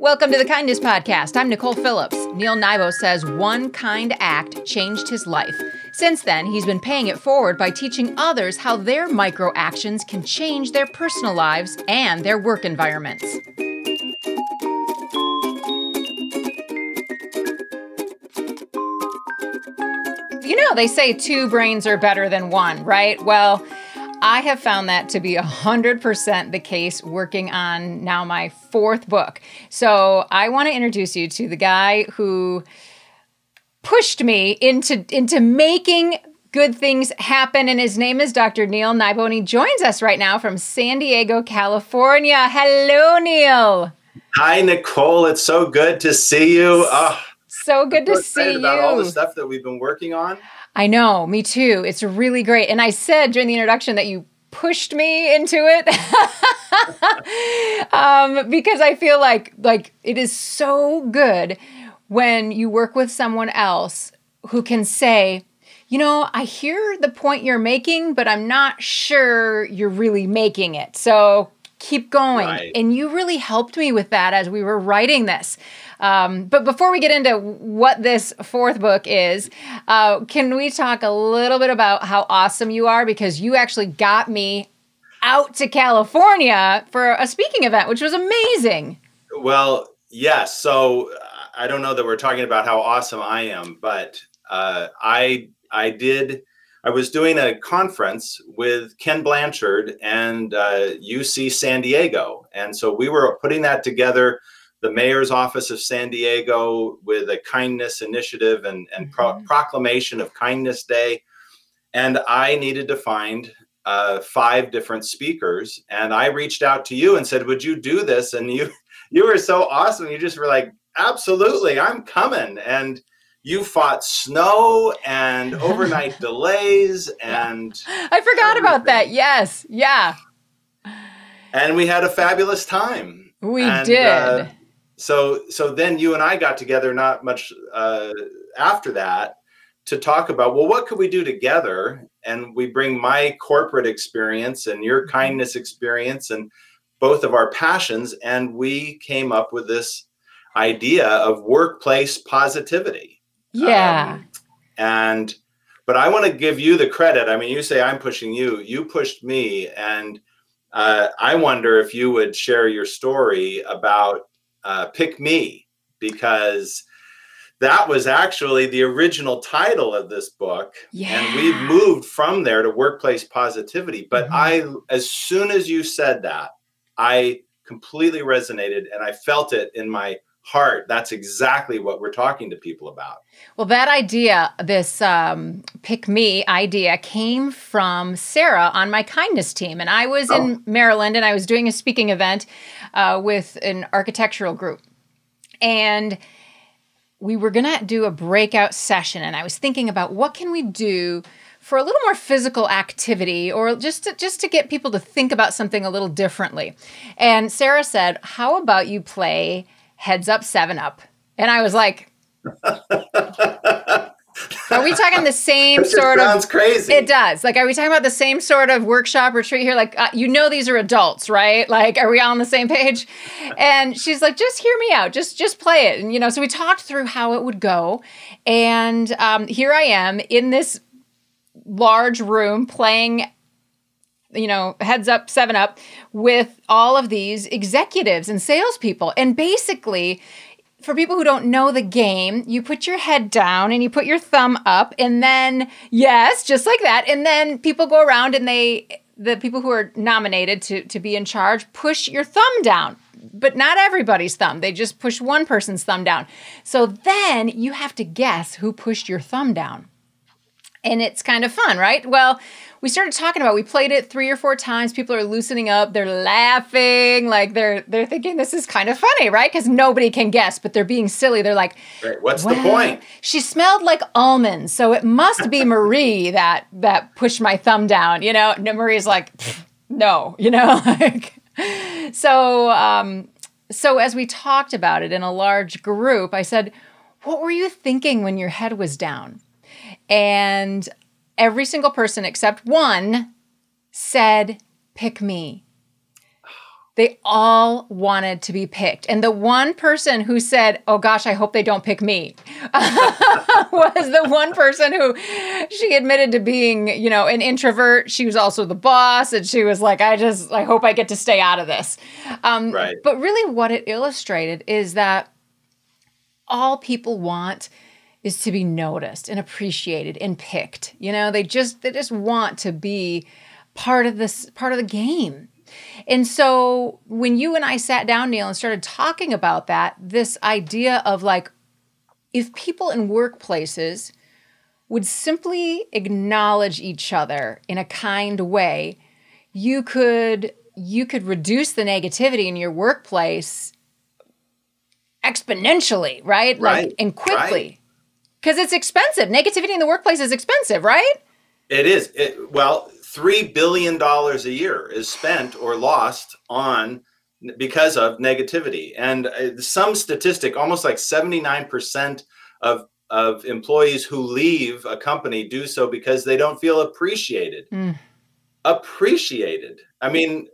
Welcome to the Kindness Podcast. I'm Nicole Phillips. Neal Nybo says one kind act changed his life. Since then, he's been paying it forward by teaching others how their micro actions can change their personal lives and their work environments. You know, they say two brains are better than one, right? Well, I have found that to be 100% the case working on now my fourth book. So I want to introduce you to the guy who pushed me into, into making good things happen. And his name is Dr. Neal Nybo, and he joins us right now from San Diego, California. Hello, Neal. Hi, Nicole. It's so good to see you. Oh, so good to see you. About all the stuff that we've been working on. I know, me too. It's really great. And I said during the introduction that you pushed me into it um, because I feel like like it is so good when you work with someone else who can say, you know, I hear the point you're making, but I'm not sure you're really making it. So keep going. Right. And you really helped me with that as we were writing this. Um, but before we get into what this fourth book is, uh, can we talk a little bit about how awesome you are? Because you actually got me out to California for a speaking event, which was amazing. Well, yes. So I don't know that we're talking about how awesome I am, but uh, I I did. I was doing a conference with Ken Blanchard and uh, UC San Diego, and so we were putting that together the mayor's office of San Diego with a kindness initiative and, and pro- mm-hmm. proclamation of Kindness Day. And I needed to find uh, five different speakers. And I reached out to you and said, Would you do this? And you you were so awesome. You just were like, Absolutely, I'm coming. And you fought snow and overnight delays and I forgot everything. about that. Yes. Yeah. And we had a fabulous time. We and, did. Uh, so so then you and I got together not much uh, after that to talk about well what could we do together? And we bring my corporate experience and your mm-hmm. kindness experience and both of our passions and we came up with this idea of workplace positivity. Yeah. Um, and but i want to give you the credit. I mean you say i'm pushing you you pushed me and uh, i wonder if you would share your story about uh, Pick Me, because that was actually the original title of this book. Yeah. And we've moved from there to workplace positivity. But mm-hmm. I, as soon as you said that, I completely resonated and I felt it in my heart. That's exactly what we're talking to people about. Well, that idea, this um, pick me idea, came from Sarah on my kindness team. And I was oh. in Maryland and I was doing a speaking event uh, with an architectural group. And we were going to do a breakout session. And I was thinking about what can we do for a little more physical activity or just to, just to get people to think about something a little differently. And Sarah said, How about you play Heads Up, Seven Up? And I was like, Are we talking the same sort of? Sounds crazy. It does. Like, are we talking about the same sort of workshop retreat here? Like, uh, you know, these are adults, right? Like, are we all on the same page? And she's like, just hear me out. Just, just play it. And you know, so we talked through how it would go, and um, here I am in this large room playing you know, heads up, seven up with all of these executives and salespeople. And basically, for people who don't know the game, you put your head down and you put your thumb up, and then, yes, just like that. And then people go around and they, the people who are nominated to, to be in charge, push your thumb down. But not everybody's thumb. They just push one person's thumb down. So then you have to guess who pushed your thumb down. And it's kind of fun, right? Well, we started talking about. We played it three or four times. People are loosening up. They're laughing. Like they're they're thinking this is kind of funny, right? Because nobody can guess, but they're being silly. They're like, right. "What's the point?" She smelled like almonds, so it must be Marie that that pushed my thumb down. You know, no, Marie's like, "No," you know, like. So, um, so as we talked about it in a large group, I said, "What were you thinking when your head was down?" And every single person except one said, Pick me. they all wanted to be picked. And the one person who said, Oh gosh, I hope they don't pick me, was the one person who she admitted to being, you know, an introvert. She was also the boss. And she was like, I just, I hope I get to stay out of this. Um, Right. But really, what it illustrated is that all people want is to be noticed and appreciated and picked. You know, they just they just want to be part of this part of the game. And so when you and I sat down, Neal, and started talking about that, this idea of like if people in workplaces would simply acknowledge each other in a kind way, you could you could reduce the negativity in your workplace exponentially, right? Right, Like and quickly. right. Because it's expensive. Negativity in the workplace is expensive, right? It is. It, well, three billion dollars a year is spent or lost on because of negativity, and uh, some statistic, almost like seventy nine percent of of employees who leave a company do so because they don't feel appreciated. Mm. Appreciated. I mean,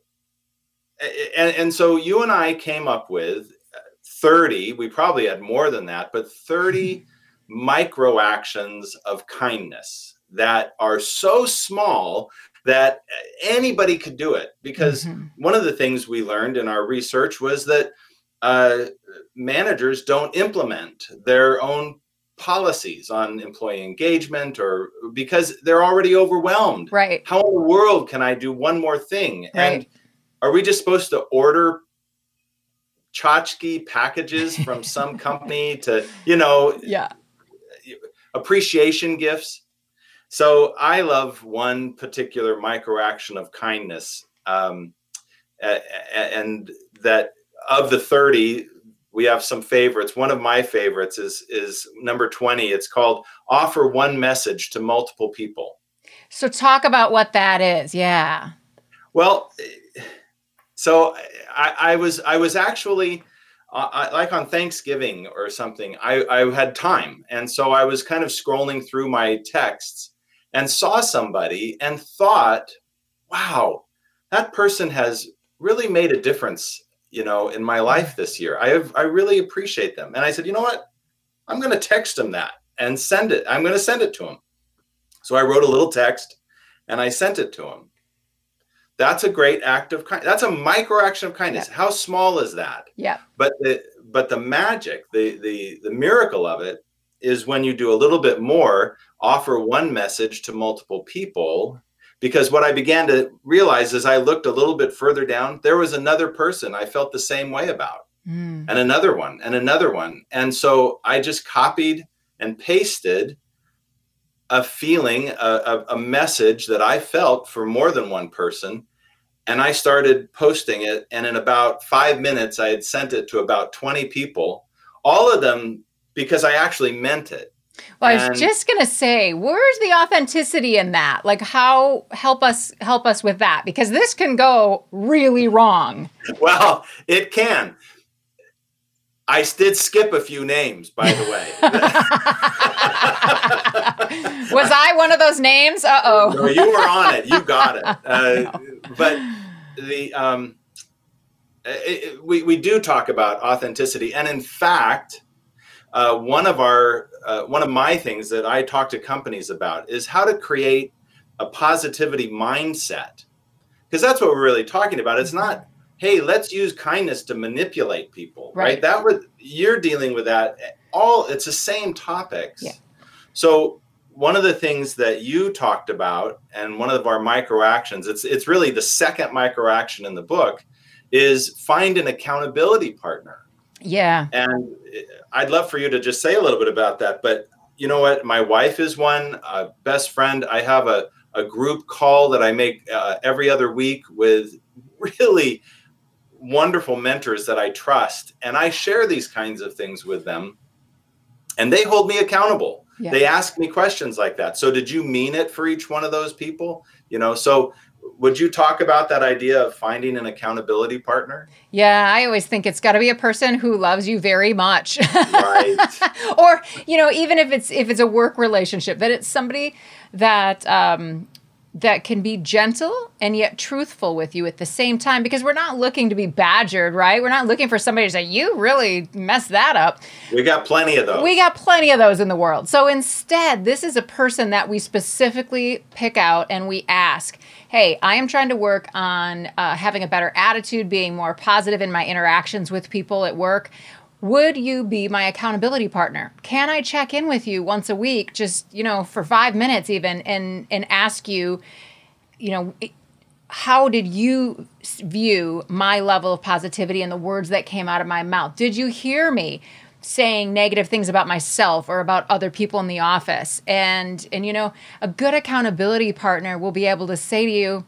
and and so you and I came up with thirty. We probably had more than that, but thirty micro actions of kindness that are so small that anybody could do it because Mhm. one of the things we learned in our research was that uh, managers don't implement their own policies on employee engagement or because they're already overwhelmed Right. how in the world can i do one more thing and are we just supposed to order tchotchke packages from some company to you know Yeah. Appreciation gifts. So I love one particular micro action of kindness, um, and that of the thirty, we have some favorites. One of my favorites is is number twenty. It's called "Offer One Message to Multiple People." So talk about what that is. Yeah. Well, so I, I was I was actually I, like on Thanksgiving or something. I, I had time, and so I was kind of scrolling through my texts and saw somebody and thought, "Wow, that person has really made a difference." You know, in my mm-hmm. life this year, I have I really appreciate them. And I said, you know what? I'm going to text them that and send it. I'm going to send it to him. So I wrote a little text and I sent it to him. That's a great act of kindness. That's a micro action of kindness. How small is that? Yeah. But the but the magic, the the the miracle of it is when you do a little bit more, offer one message to multiple people. Because what I began to realize as I looked a little bit further down, there was another person I felt the same way about Mm. and another one and another one. And so I just copied and pasted a feeling, a, a, message that I felt for more than one person. And I started posting it. And in about five minutes, I had sent it to about 20 people, all of them because I actually meant it. Well, I was just gonna say, where's the authenticity in that? Like, how help us help us with that because this can go really wrong. Well, it can. I did skip a few names, by the way. Was I one of those names? Uh oh. No, you were on it. You got it. Uh, But the um, it, it- we we do talk about authenticity, and in fact, uh, one of our uh, one of my things that I talk to companies about is how to create a positivity mindset, because that's what we're really talking about. It's not. Hey, let's use kindness to manipulate people, right? Right. That would you're dealing with that all. It's the same topics. Yeah. So one of the things that you talked about and one of our micro actions it's it's really the second micro action in the book is find an accountability partner Yeah. and i'd love for you to just say a little bit about that but you know what my wife is one uh, best friend i have a, a group call that i make uh, every other week with really wonderful mentors that i trust and i share these kinds of things with them and they hold me accountable Yeah. they ask me questions like that so did you mean it for each one of those people you know so would you talk about that idea of finding an accountability partner Yeah, I always think it's got to be a person who loves you very much. Right. or, you know, even if it's if it's a work relationship, that it's somebody that um that can be gentle and yet truthful with you at the same time because we're not looking to be badgered, right? We're not looking for somebody to say, You really messed that up. We got plenty of those. We got plenty of those in the world. So instead, this is a person that we specifically pick out and we ask, Hey, I am trying to work on uh, having a better attitude, being more positive in my interactions with people at work. Would you be my accountability partner? Can I check in with you once a week, just, you know, for five minutes even, and, and ask you, you know, how did you view my level of positivity and the words that came out of my mouth? Did you hear me saying negative things about myself or about other people in the office? And and you know, a good accountability partner will be able to say to you,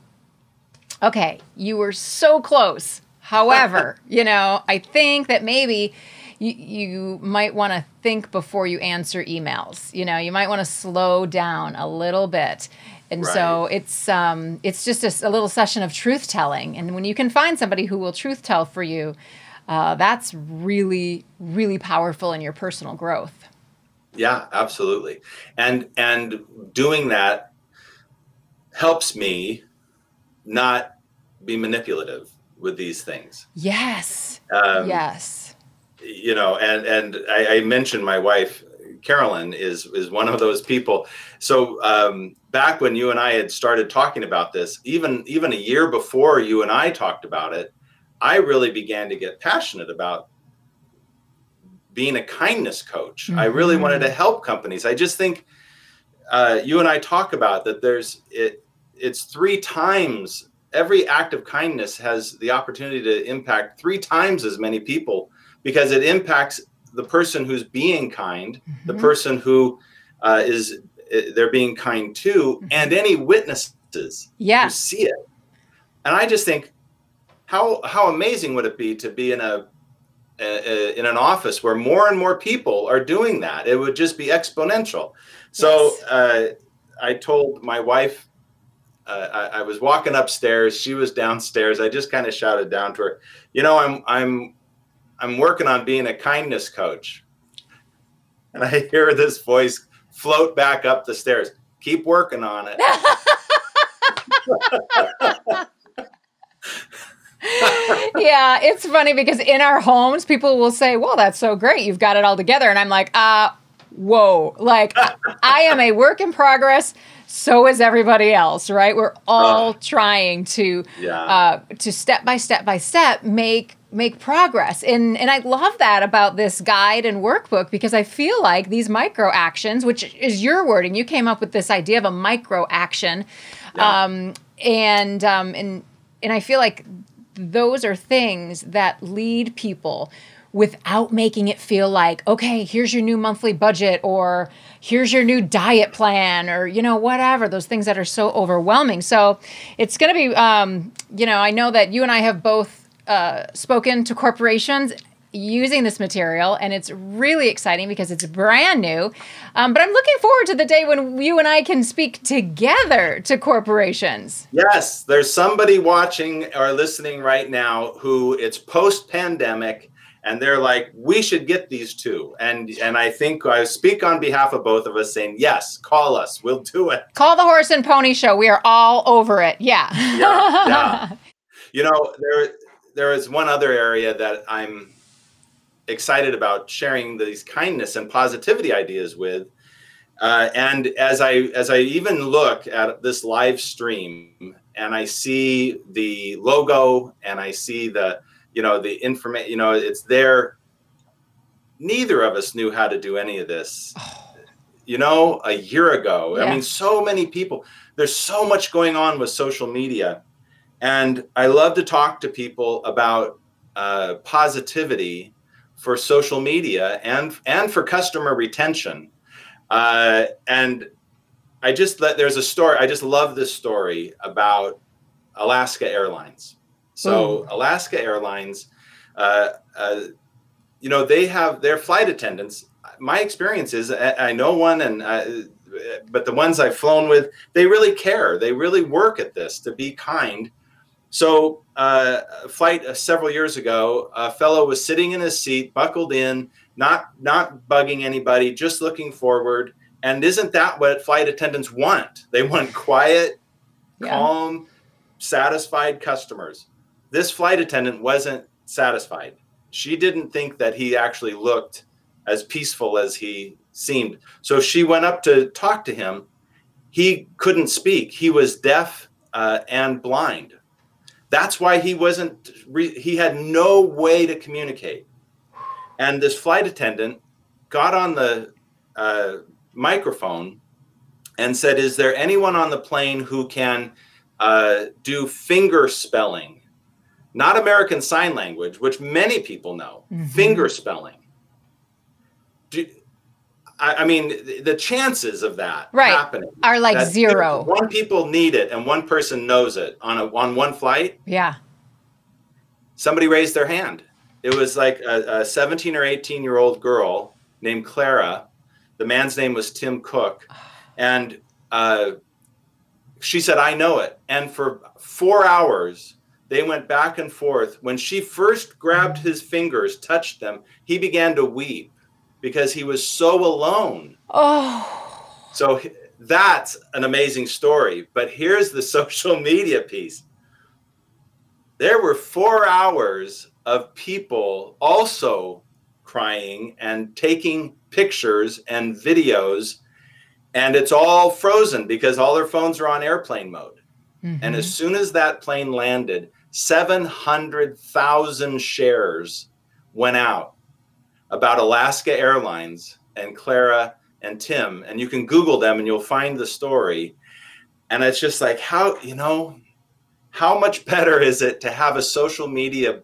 "Okay, you were so close. However, you know, I think that maybe you, you might want to think before you answer emails. You know, you might want to slow down a little bit. And right. so it's um, it's just a, a, little session of truth telling. And when you can find somebody who will truth tell for you, uh, that's really really powerful in your personal growth. Yeah, absolutely. And and doing that helps me not be manipulative with these things. Yes. Um, yes you know, and and I, I, mentioned my wife Carolyn is is one of those people. So um, back when you and I had started talking about this, even even a year before you and I talked about it, I really began to get passionate about being a kindness coach. Mm-hmm. I really mm-hmm. wanted to help companies. I just think uh, you and I talk about that. There's it. It's three times every act of kindness has the opportunity to impact three times as many people because it impacts the person who's being kind, mm-hmm. the person who uh, is uh, they're being kind to, mm-hmm. and any witnesses yeah. who see it. And I just think, how how amazing would it be to be in a, a, a in an office where more and more people are doing that? It would just be exponential. So yes. uh, I told my wife. Uh, I, I was walking upstairs. She was downstairs. I just kind of shouted down to her, "You know, I'm I'm I'm working on being a kindness coach. And I hear this voice float back up the stairs. Keep working on it. yeah, it's funny because in our homes, people will say, Well, that's so great. You've got it all together. And I'm like, uh, whoa. Like, I am a work in progress. So is everybody else, right? We're all uh, trying to, yeah. uh, to step by step by step make make progress. And and I love that about this guide and workbook because I feel like these micro actions, which is your wording, you came up with this idea of a micro action. Yeah. Um, and um, and and I feel like those are things that lead people without making it feel like okay here's your new monthly budget or here's your new diet plan or you know whatever those things that are so overwhelming so it's going to be um, you know i know that you and i have both uh, spoken to corporations using this material and it's really exciting because it's brand new. Um, but i'm looking forward to the day when you and i can speak together to corporations. Yes there's somebody watching or listening right now who it's post pandemic and they're like we should get these two. And and i think i speak on behalf of both of us saying yes call us. We'll do it. Call the horse and pony show. We are all over it. Yeah. Yeah, yeah. you know there there is one other area that I'm excited about sharing these kindness and positivity ideas with. Uh, and as I as I even look at this live stream and I see the logo and I see the you know the information you know it's there. Neither of us knew how to do any of this. You know, a year ago. Yeah. I mean, so many people. There's so much going on with social media and I love to talk to people about uh, positivity for social media and and for customer retention. Uh, and I just let there's a story. I just love this story about Alaska Airlines. So mm. Alaska Airlines, uh, uh, you know, they have their flight attendants. My experience is I, I know one, and uh, but the ones I've flown with, they really care. They really work at this to be kind so, uh, a flight uh, several years ago, a fellow was sitting in his seat, buckled in, not not bugging anybody, just looking forward. And isn't that what flight attendants want? They want quiet, Yeah. calm, satisfied customers. This flight attendant wasn't satisfied. She didn't think that he actually looked as peaceful as he seemed. So she went up to talk to him. He couldn't speak. He was deaf uh, and blind. That's why he wasn't, re- he had no way to communicate. And this flight attendant got on the uh, microphone and said, Is there anyone on the plane who can uh, do finger spelling? Not American Sign Language, which many people know, Mhm. finger spelling. I, I mean, the- chances of that Right. happening Are like zero. One people need it, and one person knows it on a on one flight. Yeah. Somebody raised their hand. It was like a, a 17 or 18 year old girl named Clara. The man's name was Tim Cook, and uh, she said, "I know it." And for four hours, they went back and forth. When she first grabbed his fingers, touched them, he began to weep because he was so alone. Oh. So that's an amazing story. But here's the social media piece. There were four hours of people also crying and taking pictures and videos, and it's all frozen because all their phones are on airplane mode. And Mhm. as soon as that plane landed, 700,000 shares went out about Alaska Airlines and Clara and Tim. And you can Google them and you'll find the story. And it's just like, how, you know, how much better is it to have a social media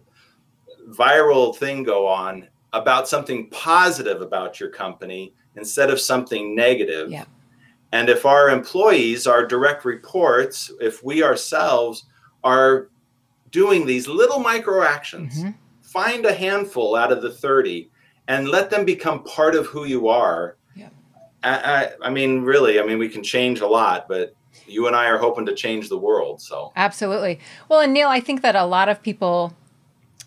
viral thing go on about something positive about your company instead of something negative? Yeah. And if our employees, our direct reports, if we ourselves are doing these little micro actions, Mhm. find a handful out of the 30 and let them become part of who you are. Yeah. I, I, I mean, really, I mean, we can change a lot, but you and I are hoping to change the world. So, Absolutely. Well, and Neal, I think that a lot of people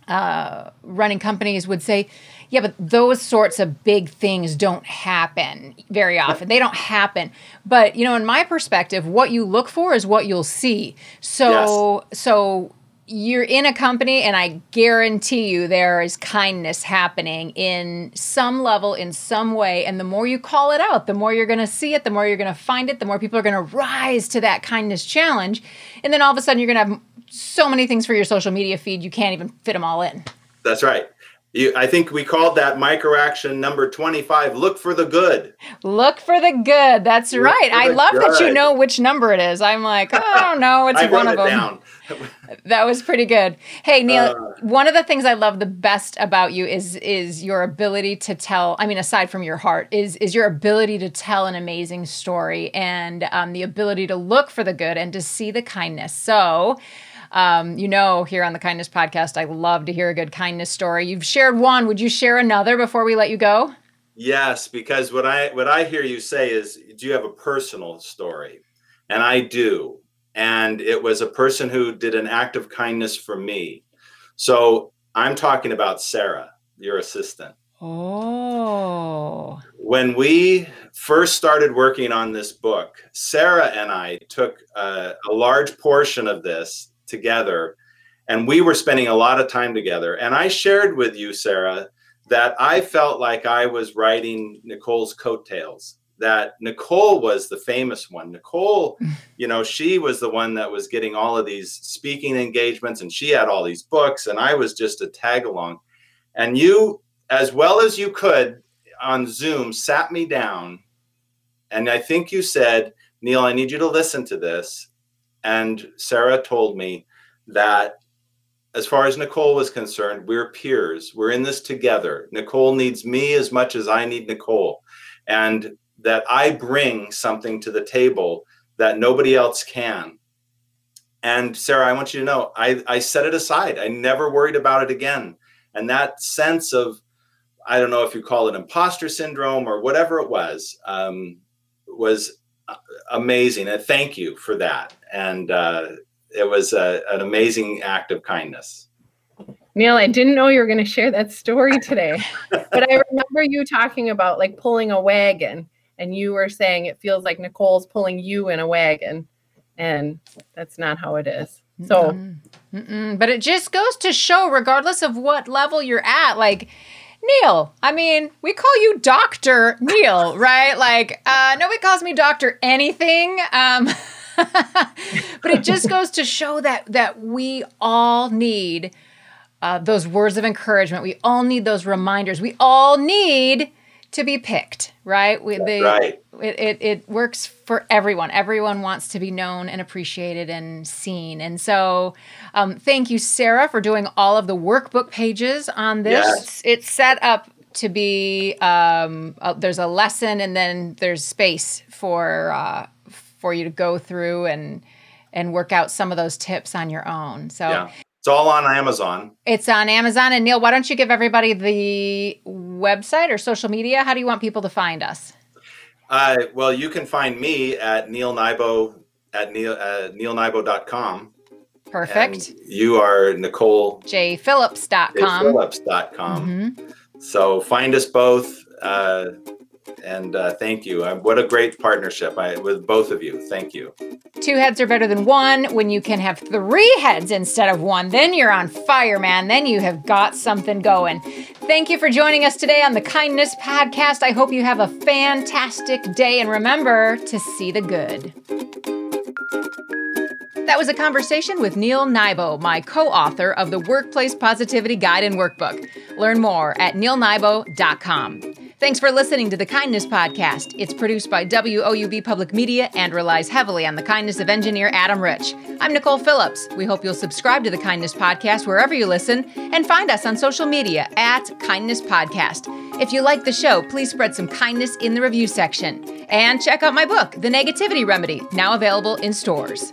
uh, running companies would say, yeah, but those sorts of big things don't happen very often. They don't happen. But, you know, in my perspective, what you look for is what you'll see. So, so you're in a company and I guarantee you there is kindness happening in some level, in some way. And the more you call it out, the more you're going to see it, the more you're going to find it, the more people are going to rise to that kindness challenge. And then all of a sudden you're going to have so many things for your social media feed, you can't even fit them all in. that's right. You, I think we called that micro action number 25 look for the good. Look for the good. That's Look right. I love that you know which number it is. I'm like, oh, I don't know. It's one of it them. down. That was pretty good. Hey Neal, Uh. one of the things I love the best about you is is your ability to tell. I mean, aside from your heart, is is your ability to tell an amazing story and um, the ability to look for the good and to see the kindness. So. Um, you know, here on the Kindness Podcast, I love to hear a good kindness story. You've shared one. Would you share another before we let you go? Yes, because what I what I hear you say is, do you have a personal story? And I do. And it was a person who did an act of kindness for me. So I'm talking about Sarah, your assistant. Oh, When we first started working on this book, Sarah and I took a, a large portion of this together, and we were spending a lot of time together. And I shared with you, Sarah, that I felt like I was writing Nicole's coattails. That Nicole was the famous one. Nicole, you know, she was the one that was getting all of these speaking engagements, and she had all these books, and I was just a tag along. And you, as well as you could, on Zoom sat me down and I think you said, Neal, I need you to listen to this. And Sarah told me that as far as Nicole was concerned, we're peers. We're in this together. Nicole needs me as much as I need Nicole. And that I bring something to the table that nobody else can. And Sarah, I want you to know, I, I set it aside. I never worried about it again. And that sense of I don't know if you call it imposter syndrome or whatever it was, um, was uh, amazing. And thank you for that. And uh, it was a, an amazing act of kindness. Neal, I didn't know you were going to share that story today, but I remember you talking about like pulling a wagon, and you were saying it feels like Nicole's pulling you in a wagon. And that's not how it is. So, Mm-mm. but it just goes to show, regardless of what level you're at, like, Neal, I mean, we call you Dr. Neal, right? Like, uh, nobody calls me Dr. anything. Um, but it just goes to show that that we all need uh, those words of encouragement. We all need those reminders. We all need to be picked, right? We, the, right. It, it, it works for everyone. Everyone wants to be known and appreciated and seen. And so, um, thank you, Sarah, for doing all of the workbook pages on this. Yes. It's set up to be um, uh, there's a lesson and then there's space for uh, for you to go through and and work out some of those tips on your own. So Yeah. It's all on Amazon. it's on Amazon. And Neal, why don't you give everybody the website or social media? How do you want people to find us? Uh, well, you can find me at Neal Nybo at Neal, uh, nealnybo.com. Perfect. And you are Nicole jphillips.com. Phillips.com. Mhm. So find us both. Uh, and uh, thank you. Uh, what a great partnership I, with both of you. Thank you. Two heads are better than one. When you can have three heads instead of one, then you're on fire, man. Then you have got something going. Thank you for joining us today on the Kindness Podcast. I hope you have a fantastic day and remember to see the good. That was a conversation with Neal Nybo, my co author of the Workplace Positivity Guide and Workbook. Learn more at nealnybo.com. Thanks for listening to the Kindness Podcast. It's produced by WOUB Public Media and relies heavily on the kindness of engineer Adam Rich. I'm Nicole Phillips. We hope you'll subscribe to the Kindness Podcast wherever you listen and find us on social media at Kindness Podcast. If you like the show, please spread some kindness in the review section. And check out my book, The Negativity Remedy, now available in stores.